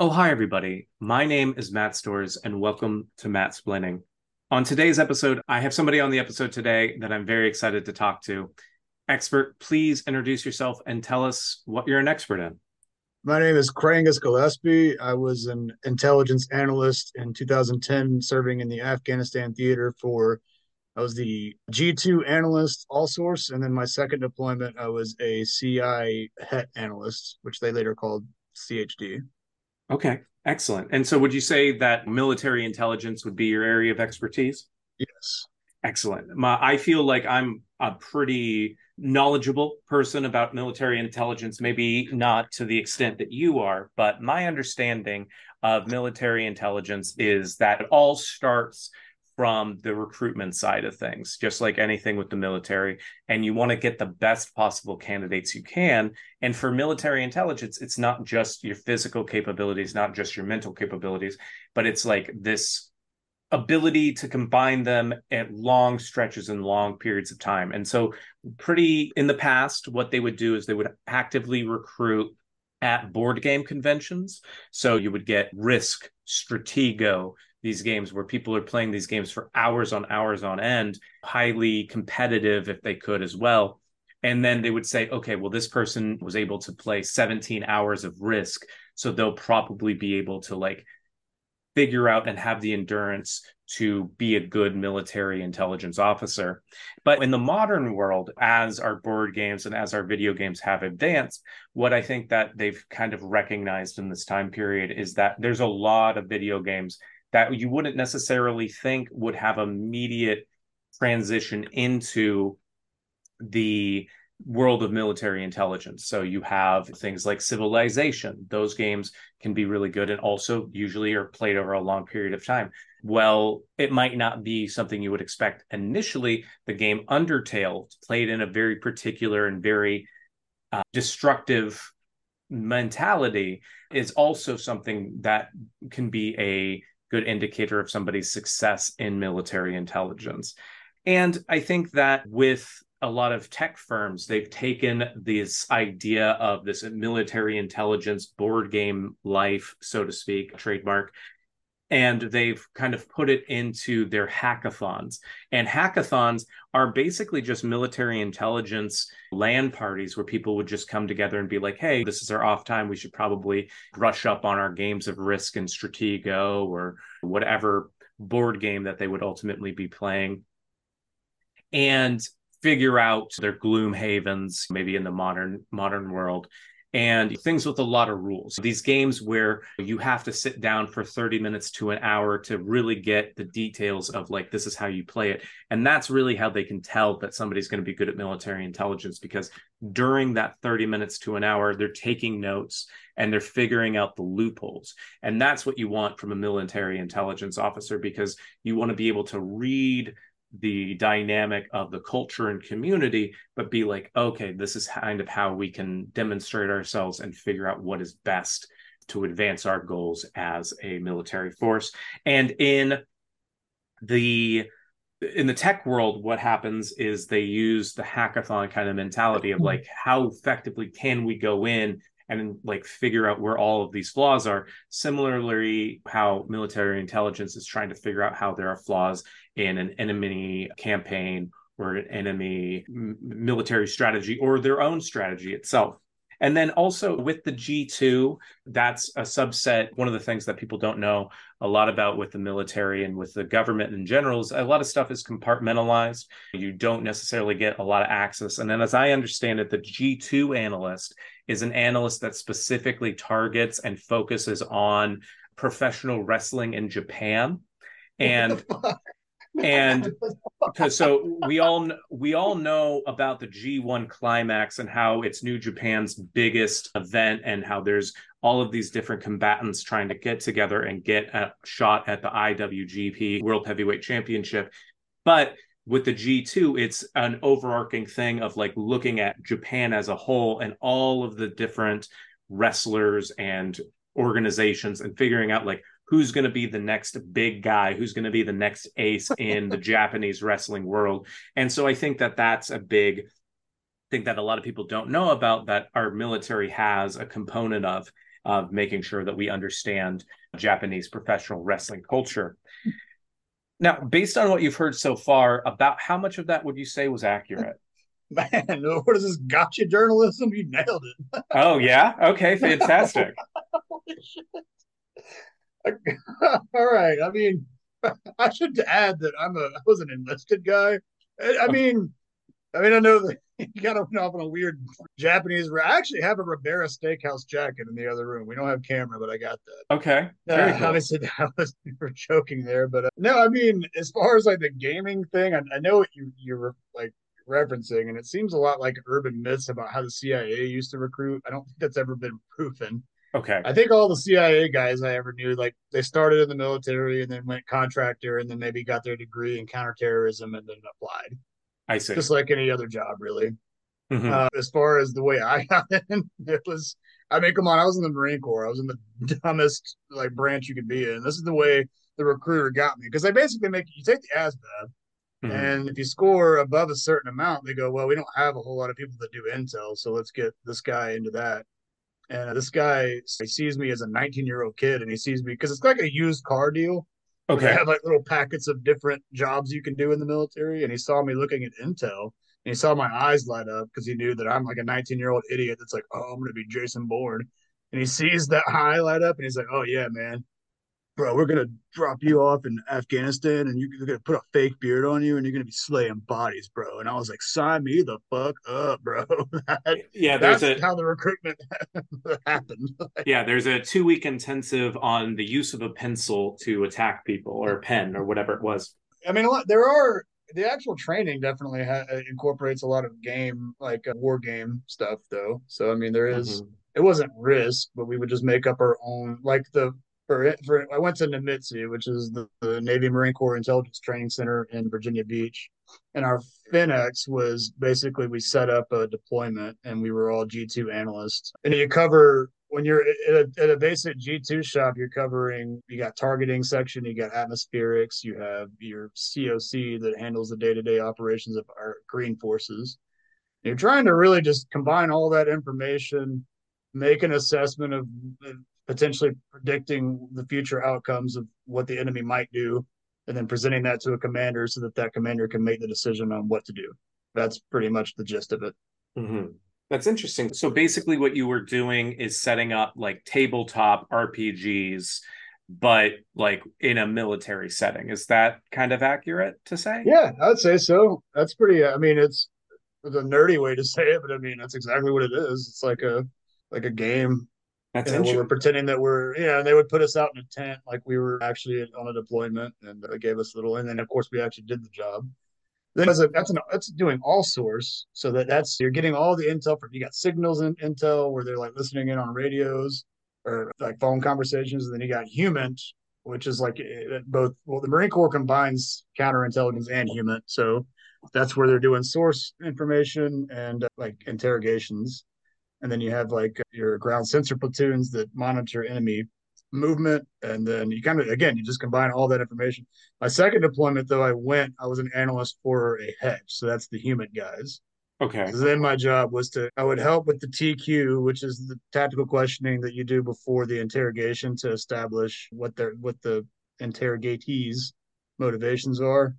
Oh, hi, everybody. My name is Matt Storrs, and welcome to Mattsplaining. On today's episode, I have somebody on the episode today that I'm very excited to talk to. Expert, please introduce yourself and tell us what you're an expert in. My name is Krangus Gillespie. I was an intelligence analyst in 2010, serving in the Afghanistan theater for. I was the G2 analyst, all source, and then my second deployment, I was a CI HET analyst, which they later called CHD. Okay, excellent. And so would you say that military intelligence would be your area of expertise? Yes. Excellent. My, I feel like I'm a pretty knowledgeable person about military intelligence, maybe not to the extent that you are, but my understanding of military intelligence is that it all starts from the recruitment side of things, just like anything with the military. And you want to get the best possible candidates you can. And for military intelligence, it's not just your physical capabilities, not just your mental capabilities, but it's like this ability to combine them at long stretches and long periods of time. And so, pretty in the past, what they would do is they would actively recruit at board game conventions. So you would get Risk, Stratego, these games where people are playing these games for hours on hours on end, highly competitive if they could as well. And then they would say, okay, well, this person was able to play 17 hours of risk. So they'll probably be able to like figure out and have the endurance to be a good military intelligence officer. But in the modern world, as our board games and as our video games have advanced, what I think that they've kind of recognized in this time period is that there's a lot of video games that you wouldn't necessarily think would have immediate transition into the world of military intelligence. So you have things like Civilization. Those games can be really good and also usually are played over a long period of time. Well, it might not be something you would expect initially. The game Undertale, played in a very particular and very uh, destructive mentality, is also something that can be a good indicator of somebody's success in military intelligence. And I think that with a lot of tech firms, they've taken this idea of this military intelligence board game life, so to speak, trademark, and they've kind of put it into their hackathons. And hackathons are basically just military intelligence land parties where people would just come together and be like, hey, this is our off time. We should probably brush up on our games of Risk and Stratego or whatever board game that they would ultimately be playing. And figure out their Gloomhavens maybe in the modern modern world and things with a lot of rules. These games where you have to sit down for 30 minutes to an hour to really get the details of like, this is how you play it. And that's really how they can tell that somebody's going to be good at military intelligence because during that 30 minutes to an hour, they're taking notes and they're figuring out the loopholes. And that's what you want from a military intelligence officer because you want to be able to read the dynamic of the culture and community, but be like, okay, this is kind of how we can demonstrate ourselves and figure out what is best to advance our goals as a military force. And in the in the tech world, what happens is they use the hackathon kind of mentality of mm-hmm. like, how effectively can we go in and like figure out where all of these flaws are. Similarly, how military intelligence is trying to figure out how there are flaws in an enemy campaign or an enemy military strategy or their own strategy itself. And then also with the G2, that's a subset. One of the things that people don't know a lot about with the military and with the government in general is a lot of stuff is compartmentalized. You don't necessarily get a lot of access. And then, as I understand it, the G2 analyst is an analyst that specifically targets and focuses on professional wrestling in Japan. And and because so we all we all know about the G1 climax and how it's New Japan's biggest event and how there's all of these different combatants trying to get together and get a shot at the IWGP World Heavyweight Championship. But with the G2, it's an overarching thing of like looking at Japan as a whole and all of the different wrestlers and organizations and figuring out like who's going to be the next big guy, who's going to be the next ace in the Japanese wrestling world. And so I think that that's a big thing that a lot of people don't know about that our military has a component of. of making sure that we understand Japanese professional wrestling culture. Now, based on what you've heard so far, about how much of that would you say was accurate? Man, what is this gotcha journalism? You nailed it. oh yeah. Okay. Fantastic. All right. I mean, I should add that I'm a I was an enlisted guy. I mean, I mean, I know that you got to went off on a weird Japanese. I actually have a Ribera Steakhouse jacket in the other room. We don't have camera, but I got that. Okay. Uh, cool. Obviously, that was for joking there, but uh, no, I mean, as far as like the gaming thing, I, I know what you you're like referencing, and it seems a lot like urban myths about how the CIA used to recruit. I don't think that's ever been proven. Okay. I think all the CIA guys I ever knew, like they started in the military and then went contractor and then maybe got their degree in counterterrorism and then applied. I see. Just like any other job, really. Mm-hmm. Uh, as far as the way I got in, it was, I mean, come on, I was in the Marine Corps. I was in the dumbest like branch you could be in. This is the way the recruiter got me because they basically make you take the ASVAB Mm-hmm. And if you score above a certain amount, they go, well, we don't have a whole lot of people that do intel, so let's get this guy into that. And this guy he sees me as a 19 year old kid, and he sees me because it's like a used car deal. Okay, they have like little packets of different jobs you can do in the military, and he saw me looking at intel, and he saw my eyes light up because he knew that I'm like a 19 year old idiot that's like, oh, I'm gonna be Jason Bourne, and he sees that high light up, and he's like, oh yeah, man, bro, we're gonna drop you off in Afghanistan, and you're gonna put a fake beard on you, and you're gonna be slaying bodies, bro. And I was like, sign me the fuck up, bro. that, yeah, that's a, how the recruitment happened. yeah, there's a two week intensive on the use of a pencil to attack people, or a pen, or whatever it was. I mean, there are the actual training definitely ha- incorporates a lot of game, like uh, war game stuff, though. So I mean, there is, mm-hmm. It wasn't risk, but we would just make up our own, like the for, for I went to NMITC, which is the, the, Navy Marine Corps Intelligence Training Center in Virginia Beach, and our FinEx was basically we set up a deployment, and we were all G two analysts, and you cover when you're at a, at a basic G2 shop, you're covering, you got targeting section, you got atmospherics, you have your COC that handles the day to day operations of our green forces. You're trying to really just combine all that information, make an assessment of potentially predicting the future outcomes of what the enemy might do and then presenting that to a commander so that that commander can make the decision on what to do. That's pretty much the gist of it. Mm-hmm. that's interesting. So basically what you were doing is setting up like tabletop rpgs but like in a military setting. Is that kind of accurate to say? Yeah i'd say so. That's pretty i mean it's the nerdy way to say it but i mean that's exactly what it is. It's like a like a game that's you know, we were pretending that we're, you know, they would put us out in a tent like we were actually on a deployment, and they gave us a little, and then of course we actually did the job. Then that's a, that's an that's doing all source, so that that's you're getting all the intel from you got signals in intel where they're like listening in on radios or like phone conversations, and then you got human, which is like eh, both. Well, the Marine Corps combines counterintelligence and human, so that's where they're doing source information and uh, like interrogations and then you have like your ground sensor platoons that monitor enemy movement. And then you kind of again you just combine all that information. My second deployment though i went i was an analyst for a HET. So that's the human guys. Okay. So then my job was to i would help with the tq which is the tactical questioning that you do before the interrogation to establish what their what the interrogatees motivations are.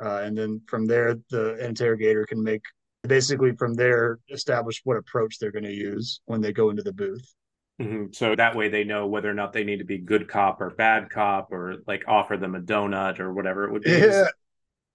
Uh, and then from there the interrogator can make basically from there establish what approach they're going to use when they go into the booth. Mm-hmm. so that way they know whether or not they need to be good cop or bad cop or like offer them a donut or whatever it would be. Yeah.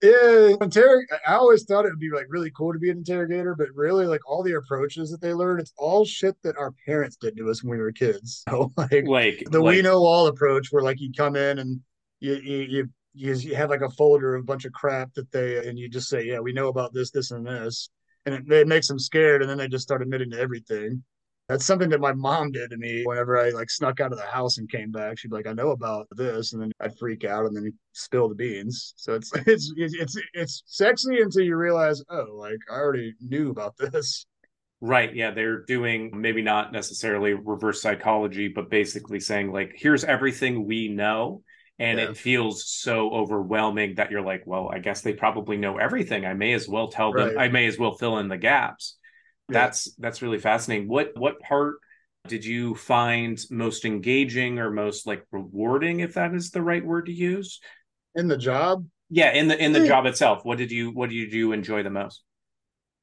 Yeah interrog- i always thought it would be like really cool to be an interrogator but really like all the approaches that they learn it's all shit that our parents did to us when we were kids. So like like the like, we know all approach where like you come in and you, you, you you have like a folder of a bunch of crap that they and you just say yeah we know about this this and this and it, it makes them scared and then they just start admitting to everything that's something that my mom did to me whenever I like snuck out of the house and came back. She'd be like, "I know about this," and then I'd freak out and then spill the beans. So it's it's it's it's sexy until you realize, oh, like I already knew about this. Right. Yeah. They're doing maybe not necessarily reverse psychology, but basically saying, like, here's everything we know and yeah. it feels so overwhelming that you're like well i guess they probably know everything. I may as well tell them i may as well fill in the gaps. Yeah. that's that's really fascinating. What what part did you find most engaging or most like rewarding if that is the right word to use? In the job? Yeah in the in the eh. job itself. What did you what did you enjoy the most?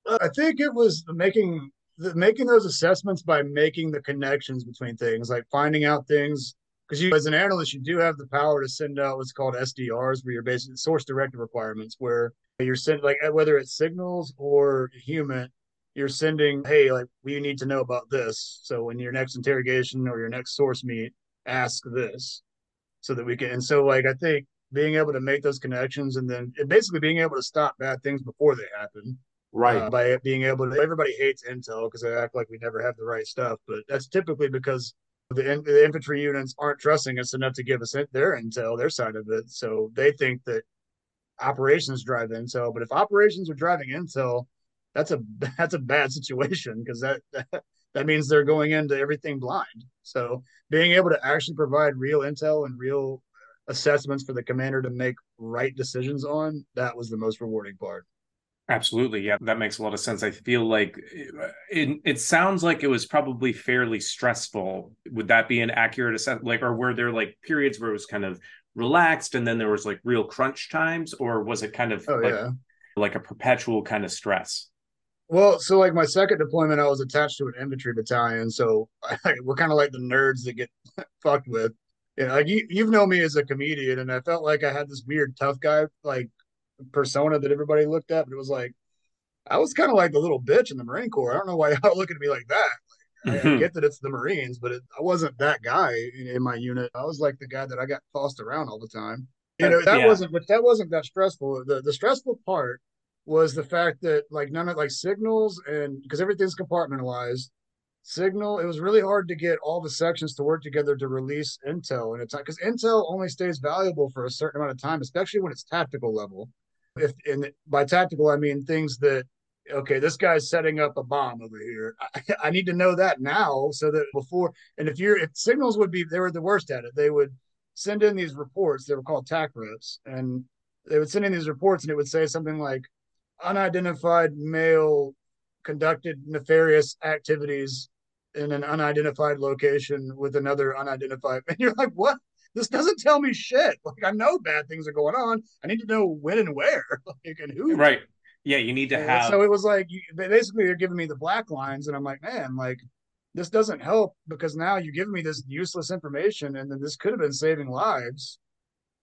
Uh, I think it was making making those assessments by making the connections between things like finding out things because you as an analyst you do have the power to send out what's called sdrs where you're basically source directive requirements where you're sending like whether it's signals or human you're sending, hey, like we need to know about this. So when your next interrogation or your next source meet, ask this so that we can. And so, like, I think being able to make those connections and then basically being able to stop bad things before they happen. Right. Uh, by being able to, everybody hates intel because they act like we never have the right stuff. But that's typically because the, the infantry units aren't trusting us enough to give us their intel, their side of it. So they think that operations drive intel. But if operations are driving intel, that's a that's a bad situation because that, that that means they're going into everything blind. So being able to actually provide real intel and real assessments for the commander to make right decisions on that was the most rewarding part. Absolutely. Yeah, that makes a lot of sense. I feel like eh, it, it sounds like it was probably fairly stressful. Would that be an accurate assessment? Like, or were there like periods where it was kind of relaxed and then there was like real crunch times, or was it kind of oh, like, yeah. like a perpetual kind of stress? Well, so like my second deployment, I was attached to an infantry battalion, so I, we're kind of like the nerds that get fucked with. You know, like you, you've known me as a comedian, and I felt like I had this weird tough guy like persona that everybody looked at, but it was like I was kind of like the little bitch in the Marine Corps. I don't know why y'all looking at me like that. Like, mm-hmm. I, I, get that it's the Marines, but it, I wasn't that guy in, in, my unit. I was like the guy that I got tossed around all the time. You know, that yeah. wasn't, but that wasn't that stressful. The the stressful part was the fact that like none of like signals and because everything's compartmentalized signal it was really hard to get all the sections to work together to release intel in a time because intel only stays valuable for a certain amount of time especially when it's tactical level if and by tactical i mean things that okay this guy's setting up a bomb over here I, I need to know that now so that before and if you're if signals would be they were the worst at it they would send in these reports they were called tac reps and they would send in these reports and it would say something like unidentified male conducted nefarious activities in an unidentified location with another unidentified. And you're like, what? This doesn't tell me shit. Like I know bad things are going on. I need to know when and where, like and who. Right. Yeah, you need to and have. So it was like you, basically they're giving me the black lines, and I'm like, man, like this doesn't help because now you give me this useless information, and then this could have been saving lives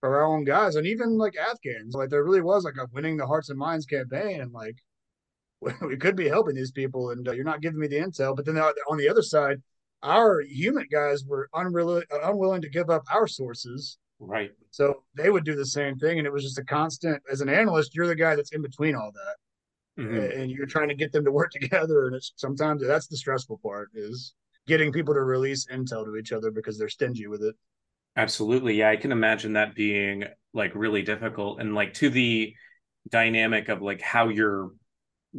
for our own guys and even like Afghans. Like there really was like a winning the hearts and minds campaign, and like we could be helping these people, and uh, you're not giving me the intel. But then on the other side, our human guys were unwilling unwilling to give up our sources. Right. So they would do the same thing, and it was just a constant. As an analyst, you're the guy that's in between all that, mm-hmm. and you're trying to get them to work together. And it's sometimes that's the stressful part is getting people to release intel to each other because they're stingy with it. Absolutely. Yeah, I can imagine that being like really difficult and like to the dynamic of like how you're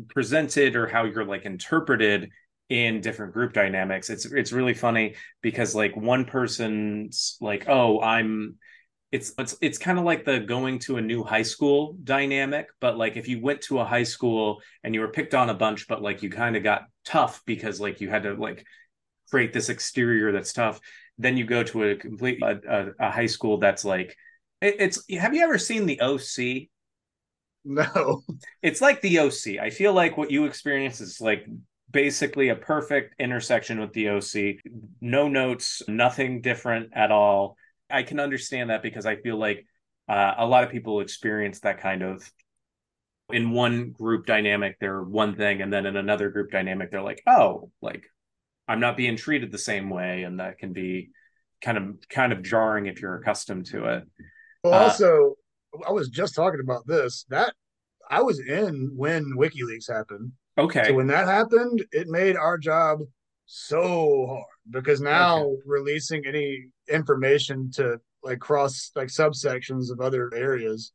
presented or how you're like interpreted in different group dynamics. It's it's really funny because like one person's like, "Oh, I'm it's it's it's kind of like the going to a new high school dynamic but like if you went to a high school and you were picked on a bunch but like you kind of got tough because like you had to like create this exterior that's tough then you go to a complete a, a, a high school that's like it, it's have you ever seen the oc no. It's like the oc i feel like what you experience is like basically a perfect intersection with the oc no notes nothing different at all i can understand that because i feel like uh, a lot of people experience that kind of in one group dynamic they're one thing and then in another group dynamic they're like oh like I'm not being treated the same way, and that can be kind of kind of jarring if you're accustomed to it. Well, uh, also, I was just talking about this. That I was in when WikiLeaks happened. Okay. So when that happened, it made our job so hard because now okay. releasing any information to like cross like subsections of other areas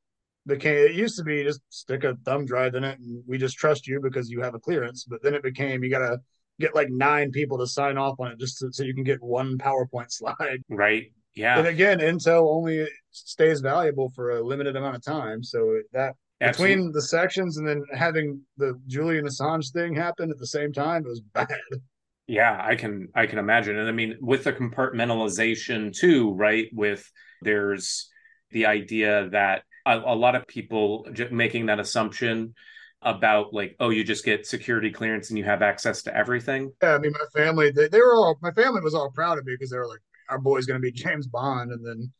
became it used to be just stick a thumb drive in it and we just trust you because you have a clearance but then it became you gotta get like nine people to sign off on it just to, so you can get one PowerPoint slide. Right. Yeah. And again, Intel only stays valuable for a limited amount of time. So that Absolutely. between the sections and then having the Julian Assange thing happen at the same time, it was bad. Yeah, I can I can imagine. And I mean with the compartmentalization too, right? With there's the idea that a, a lot of people making that assumption about like oh you just get security clearance and you have access to everything yeah i mean my family they, they were all my family was all proud of me because they were like our boy's going to be james bond and then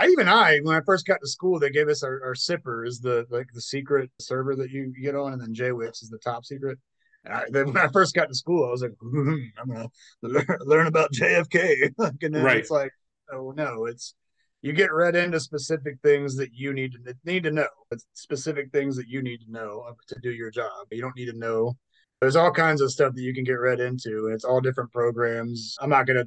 I even I when I first got to school, they gave us our, our SIPR is the like the secret server that you get on, and then JWICS is the top secret. And I, then when I first got to school, I was like, hmm, I'm gonna learn, learn about JFK, and then right. it's like, oh no, it's you get read into specific things that you need to need to know. It's specific things that you need to know to do your job. You don't need to know. There's all kinds of stuff that you can get read into, and it's all different programs. I'm not gonna.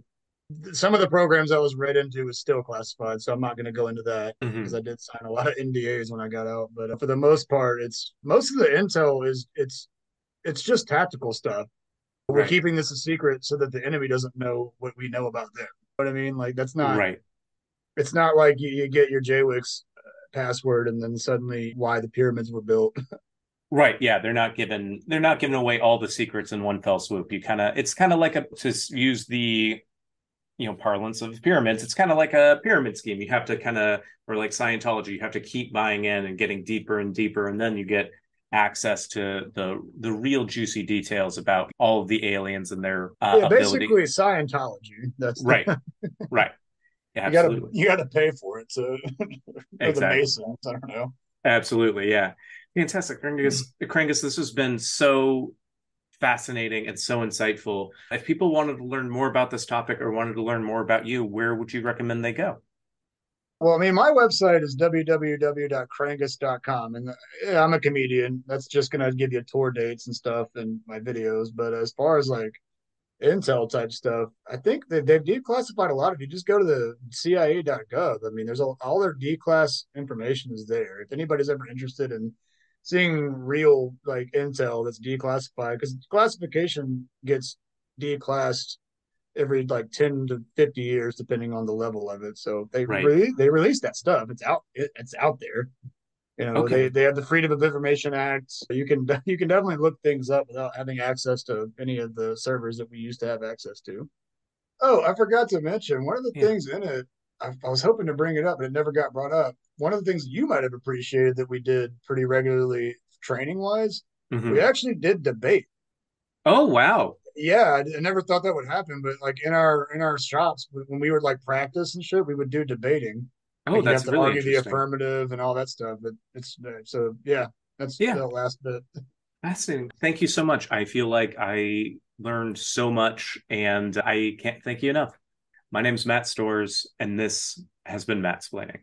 Some of the programs I was read into was still classified, so I'm not going to go into that because mm-hmm. I did sign a lot of NDAs when I got out. But for the most part, it's most of the intel is it's it's just tactical stuff. We're right. keeping this a secret so that the enemy doesn't know what we know about them. What I mean, like that's not right it's not like you, you get your JWICS uh, password and then suddenly why the pyramids were built. Right. Yeah. They're not giving they're not giving away all the secrets in one fell swoop. You kind of it's kind of like a to use the you know parlance of pyramids. It's kind of like a pyramid scheme. You have to kind of or like Scientology. You have to keep buying in and getting deeper and deeper, and then you get access to the the real juicy details about all of the aliens and their uh, yeah, basically ability. Scientology. That's right. right. Yeah, you gotta you gotta pay for it. So exactly. the Masons, I don't know. Absolutely, yeah. Fantastic. Krangus, Krangus, this has been so fascinating and so insightful. If people wanted to learn more about this topic or wanted to learn more about you, where would you recommend they go? Well, I mean, my website is www.krangus.com. And I'm a comedian. That's just going to give you tour dates and stuff and my videos. But as far as like intel type stuff. I think that they've declassified a lot. If you just go to the CIA.gov, I mean, there's all, all their declass information is there. If anybody's ever interested in seeing real like intel that's declassified, because classification gets declassed every like 10 to 50 years depending on the level of it so they right. re- they release that stuff it's out it, it's out there you know, okay. they, they have the Freedom of Information Act. You can you can definitely look things up without having access to any of the servers that we used to have access to. Oh, I forgot to mention one of the yeah. things in it. I, I, was hoping to bring it up, but it never got brought up. One of the things you might have appreciated that we did pretty regularly, training wise, mm-hmm. we actually did debate. Oh wow! Yeah, I, I never thought that would happen, but like in our in our shops when we would like practice and shit, we would do debating Oh, like that's you have to really argue the affirmative and all that stuff. But it's uh, so yeah, that's yeah. the last bit. Fascinating. Thank you so much. I feel like I learned so much, and I can't thank you enough. My name's Matt Storrs, and this has been Matt's Splaining.